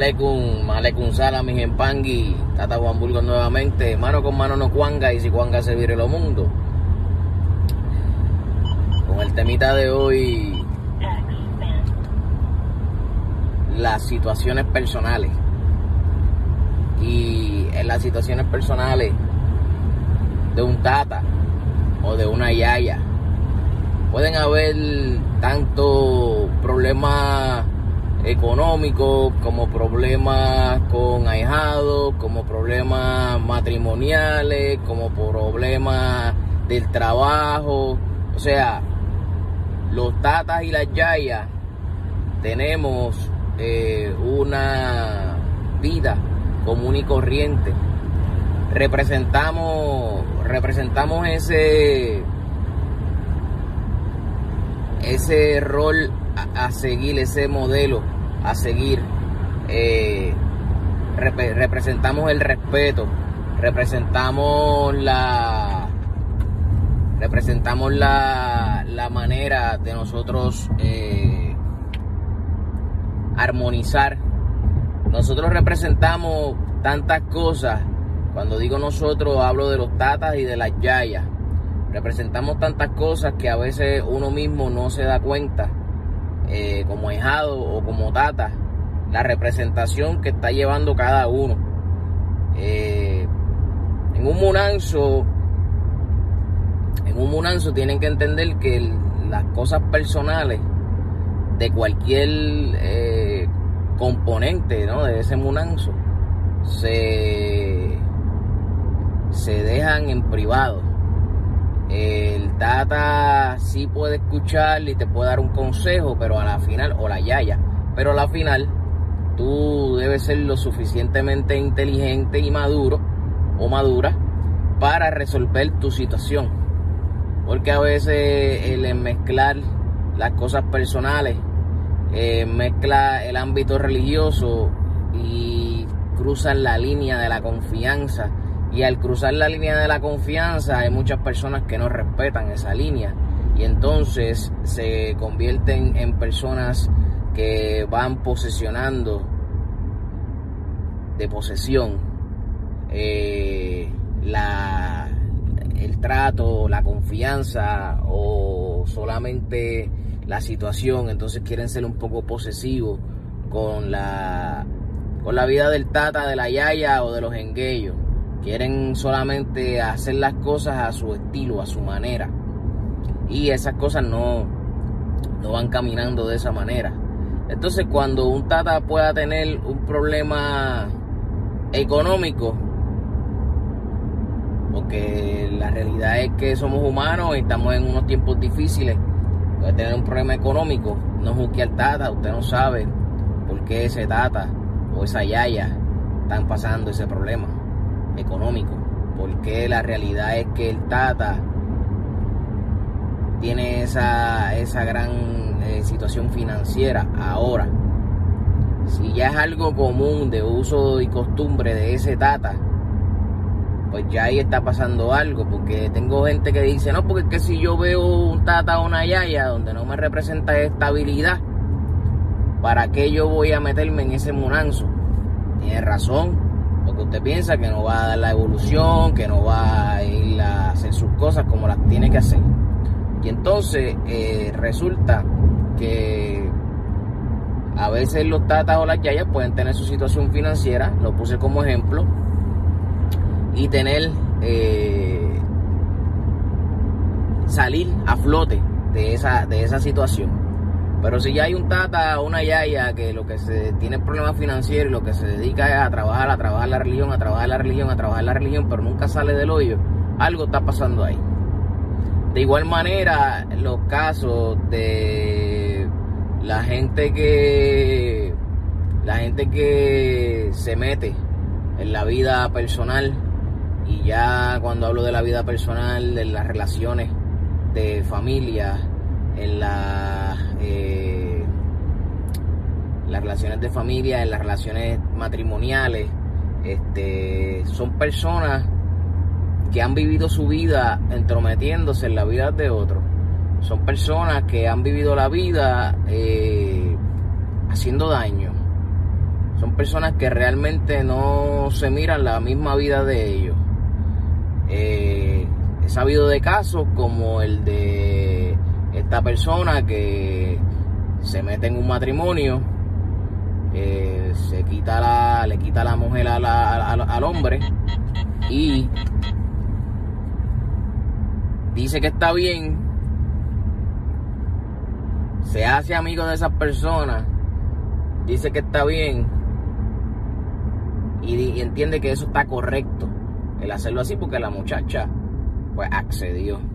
Salam aleikum, aleikum salam, mis Tata Juan Burgos nuevamente, mano con mano no cuanga y si cuanga se vire lo mundo. Con el temita de hoy, las situaciones personales. Y en las situaciones personales de un tata o de una yaya, pueden haber tanto problemas económicos, como problemas con ahijados, como problemas matrimoniales, como problemas del trabajo. O sea, los tatas y las yayas tenemos eh, una vida común y corriente. Representamos, representamos ese, ese rol a, seguir, ese modelo a seguir. Eh, representamos el respeto, representamos la representamos la, la manera de nosotros eh, armonizar. Nosotros representamos tantas cosas. Cuando digo nosotros hablo de los tatas y de las yayas. Representamos tantas cosas que a veces uno mismo no se da cuenta eh, como hijado o como tata, la representación que está llevando cada uno. Eh, en un munanzo, en un munanzo tienen que entender que las cosas personales de cualquier eh, componente de ese munanzo se, se dejan en privado el Tata sí puede escuchar y te puede dar un consejo, pero a la final, o la Yaya, pero a la final tú debes ser lo suficientemente inteligente y maduro o madura para resolver tu situación. Porque a veces el mezclar las cosas personales, eh, mezcla el ámbito religioso y cruzan la línea de la confianza y al cruzar la línea de la confianza hay muchas personas que no respetan esa línea y entonces se convierten en personas que van posesionando de posesión eh, la, el trato, la confianza o solamente la situación, entonces quieren ser un poco posesivos con la, con la vida del tata, de la yaya o de los enguellos. Quieren solamente hacer las cosas a su estilo, a su manera. Y esas cosas no, no van caminando de esa manera. Entonces cuando un tata pueda tener un problema económico, porque la realidad es que somos humanos y estamos en unos tiempos difíciles, puede tener un problema económico, no juzgue al tata, usted no sabe por qué ese tata o esa yaya están pasando ese problema económico, porque la realidad es que el Tata tiene esa, esa gran eh, situación financiera ahora. Si ya es algo común de uso y costumbre de ese Tata, pues ya ahí está pasando algo, porque tengo gente que dice, no, porque es que si yo veo un Tata o una Yaya donde no me representa estabilidad, ¿para qué yo voy a meterme en ese munanzo? Tiene razón, porque usted piensa que no va a dar la evolución, que no va a ir a hacer sus cosas como las tiene que hacer. Y entonces eh, resulta que a veces los tatas o las yayas pueden tener su situación financiera, lo puse como ejemplo, y tener eh, salir a flote de esa, de esa situación. Pero si ya hay un tata o una yaya que lo que se tiene problemas financieros y lo que se dedica es a trabajar, a trabajar la religión, a trabajar la religión, a trabajar la religión, pero nunca sale del hoyo, algo está pasando ahí. De igual manera, los casos de la gente que la gente que se mete en la vida personal y ya cuando hablo de la vida personal, de las relaciones de familia, en la eh, las relaciones de familia, en las relaciones matrimoniales. Este, son personas que han vivido su vida entrometiéndose en la vida de otros. Son personas que han vivido la vida eh, haciendo daño. son personas que realmente no se miran la misma vida de ellos. Eh, he sabido de casos como el de esta persona que se mete en un matrimonio, eh, se quita la, le quita la mujer al hombre y dice que está bien, se hace amigo de esas personas, dice que está bien y, entiende que eso está correcto, el hacerlo así porque la muchacha pues accedió.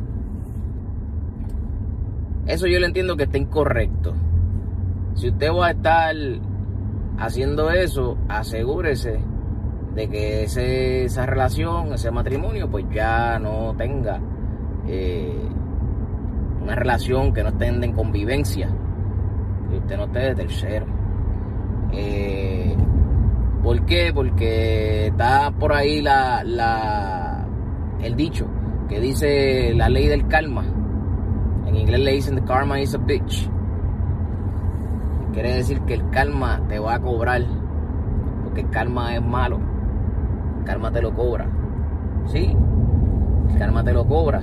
Eso yo le entiendo que está incorrecto. Si usted va a estar haciendo eso, asegúrese de que esa relación, ese matrimonio, pues ya no tenga eh, una relación que no estén en convivencia, que usted no esté de tercero. Eh, ¿Por qué? Porque está por ahí la, el dicho que dice la ley del karma. En inglés le dicen the karma is a bitch. Quiere decir que el karma te va a cobrar. Porque el karma es malo. El karma te lo cobra. ¿Sí? El karma te lo cobra.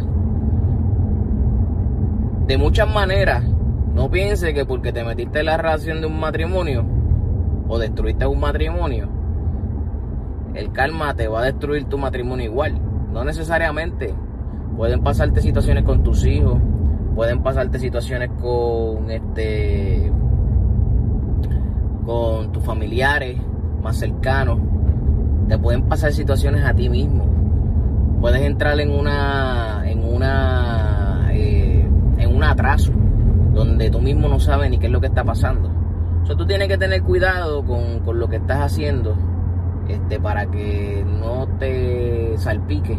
De muchas maneras. No piense que porque te metiste en la relación de un matrimonio o destruiste un matrimonio, el karma te va a destruir tu matrimonio igual. No necesariamente. Pueden pasarte situaciones con tus hijos, pueden pasarte situaciones con este con tus familiares más cercanos. Te pueden pasar situaciones a ti mismo. Puedes entrar en una en una eh, en un atraso donde tú mismo no sabes ni qué es lo que está pasando. Entonces tú tienes que tener cuidado con, con lo que estás haciendo este, para que no te salpique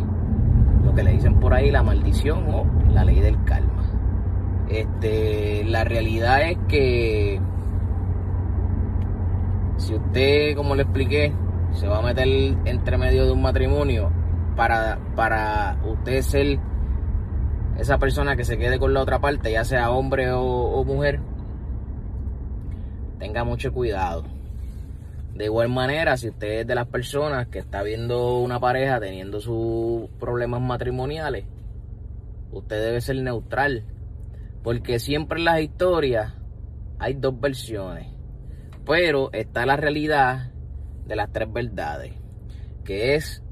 lo que le dicen por ahí la maldición o la ley del karma. Este, la realidad es que si usted, como le expliqué, se va a meter entre medio de un matrimonio para, para usted ser esa persona que se quede con la otra parte, ya sea hombre o mujer, tenga mucho cuidado. De igual manera, si usted es de las personas que está viendo una pareja teniendo sus problemas matrimoniales, usted debe ser neutral. Porque siempre en las historias hay dos versiones. Pero está la realidad de las tres verdades. Que es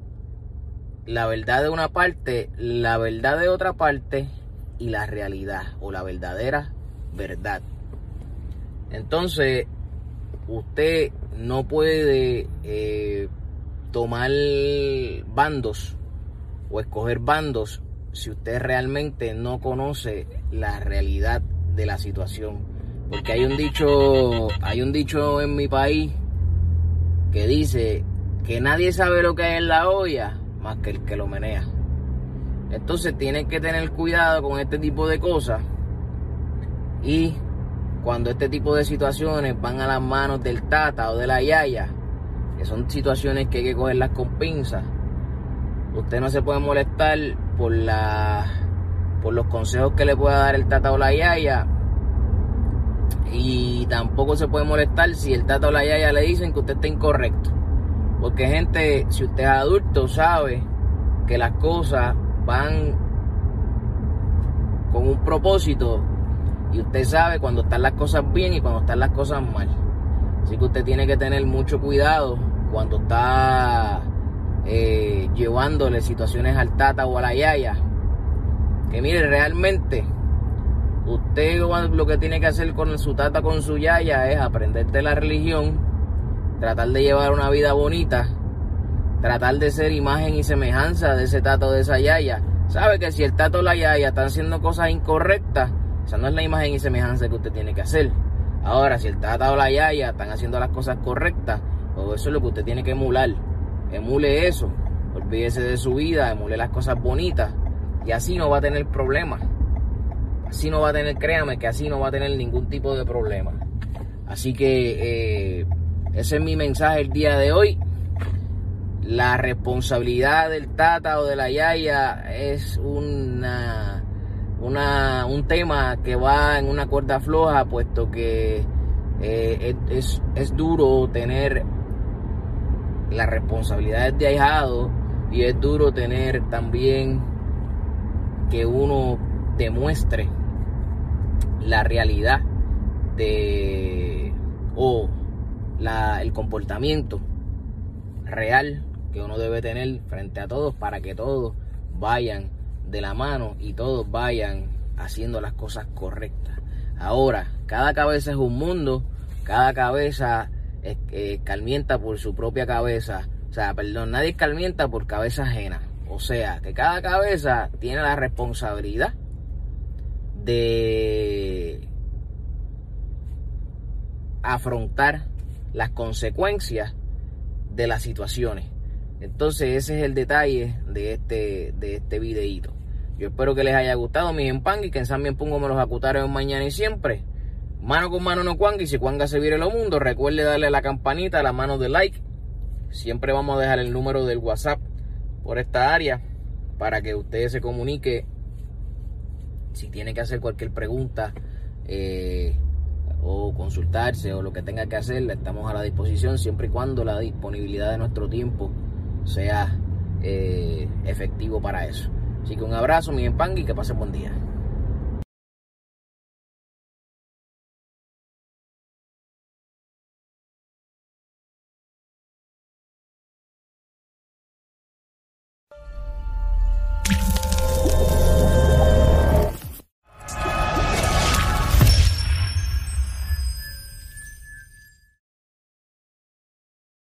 la verdad de una parte, la verdad de otra parte y la realidad o la verdadera verdad. Entonces, usted no puede eh, tomar bandos o escoger bandos si usted realmente no conoce la realidad de la situación. Porque hay un dicho, hay un dicho en mi país que dice que nadie sabe lo que hay en la olla más que el que lo menea. Entonces tienen que tener cuidado con este tipo de cosas y cuando este tipo de situaciones van a las manos del tata o de la yaya, que son situaciones que hay que cogerlas con pinzas, usted no se puede molestar por por los consejos que le pueda dar el tata o la yaya y tampoco se puede molestar si el tata o la yaya le dicen que usted está incorrecto. Porque gente, si usted es adulto, sabe que las cosas van con un propósito y usted sabe cuando están las cosas bien y cuando están las cosas mal. Así que usted tiene que tener mucho cuidado cuando está eh, llevándole situaciones al tata o a la yaya. Que mire, realmente usted lo que tiene que hacer con su tata, con su yaya, es aprender de la religión, tratar de llevar una vida bonita, tratar de ser imagen y semejanza de ese tata o de esa yaya. Sabe que si el tata o la yaya están haciendo cosas incorrectas, esa no es la imagen y semejanza que usted tiene que hacer. Ahora, si el tata o la yaya están haciendo las cosas correctas, pues eso es lo que usted tiene que emular. Emule eso. Olvídese de su vida, emule las cosas bonitas. Y así no va a tener problemas. Así no va a tener, créame que así no va a tener ningún tipo de problema. Así que eh, ese es mi mensaje el día de hoy. La responsabilidad del tata o de la yaya es una un tema que va en una cuerda floja, puesto que eh, es, es, duro tener la responsabilidad es de ahijado y es duro tener también que uno demuestre la realidad de o la, el comportamiento real que uno debe tener frente a todos para que todos vayan de la mano y todos vayan haciendo las cosas correctas. Ahora, cada cabeza es un mundo, cada cabeza escarmienta por su propia cabeza. O sea, perdón, nadie escarmienta por cabeza ajena. O sea, que cada cabeza tiene la responsabilidad de afrontar las consecuencias de las situaciones. Entonces ese es el detalle de este, de este videíto. Yo espero que les haya gustado mi empangui, que en San Bien pongo me los acutaron mañana y siempre. Mano con mano no cuanga y si cuanga se vire lo mundo, recuerde darle a la campanita, a la mano de like. Siempre vamos a dejar el número del WhatsApp por esta área para que usted se comunique si tiene que hacer cualquier pregunta. Eh, o consultarse o lo que tenga que hacer, estamos a la disposición siempre y cuando la disponibilidad de nuestro tiempo sea eh, efectivo para eso. Así que un abrazo, mi empangui, y que pasen buen día.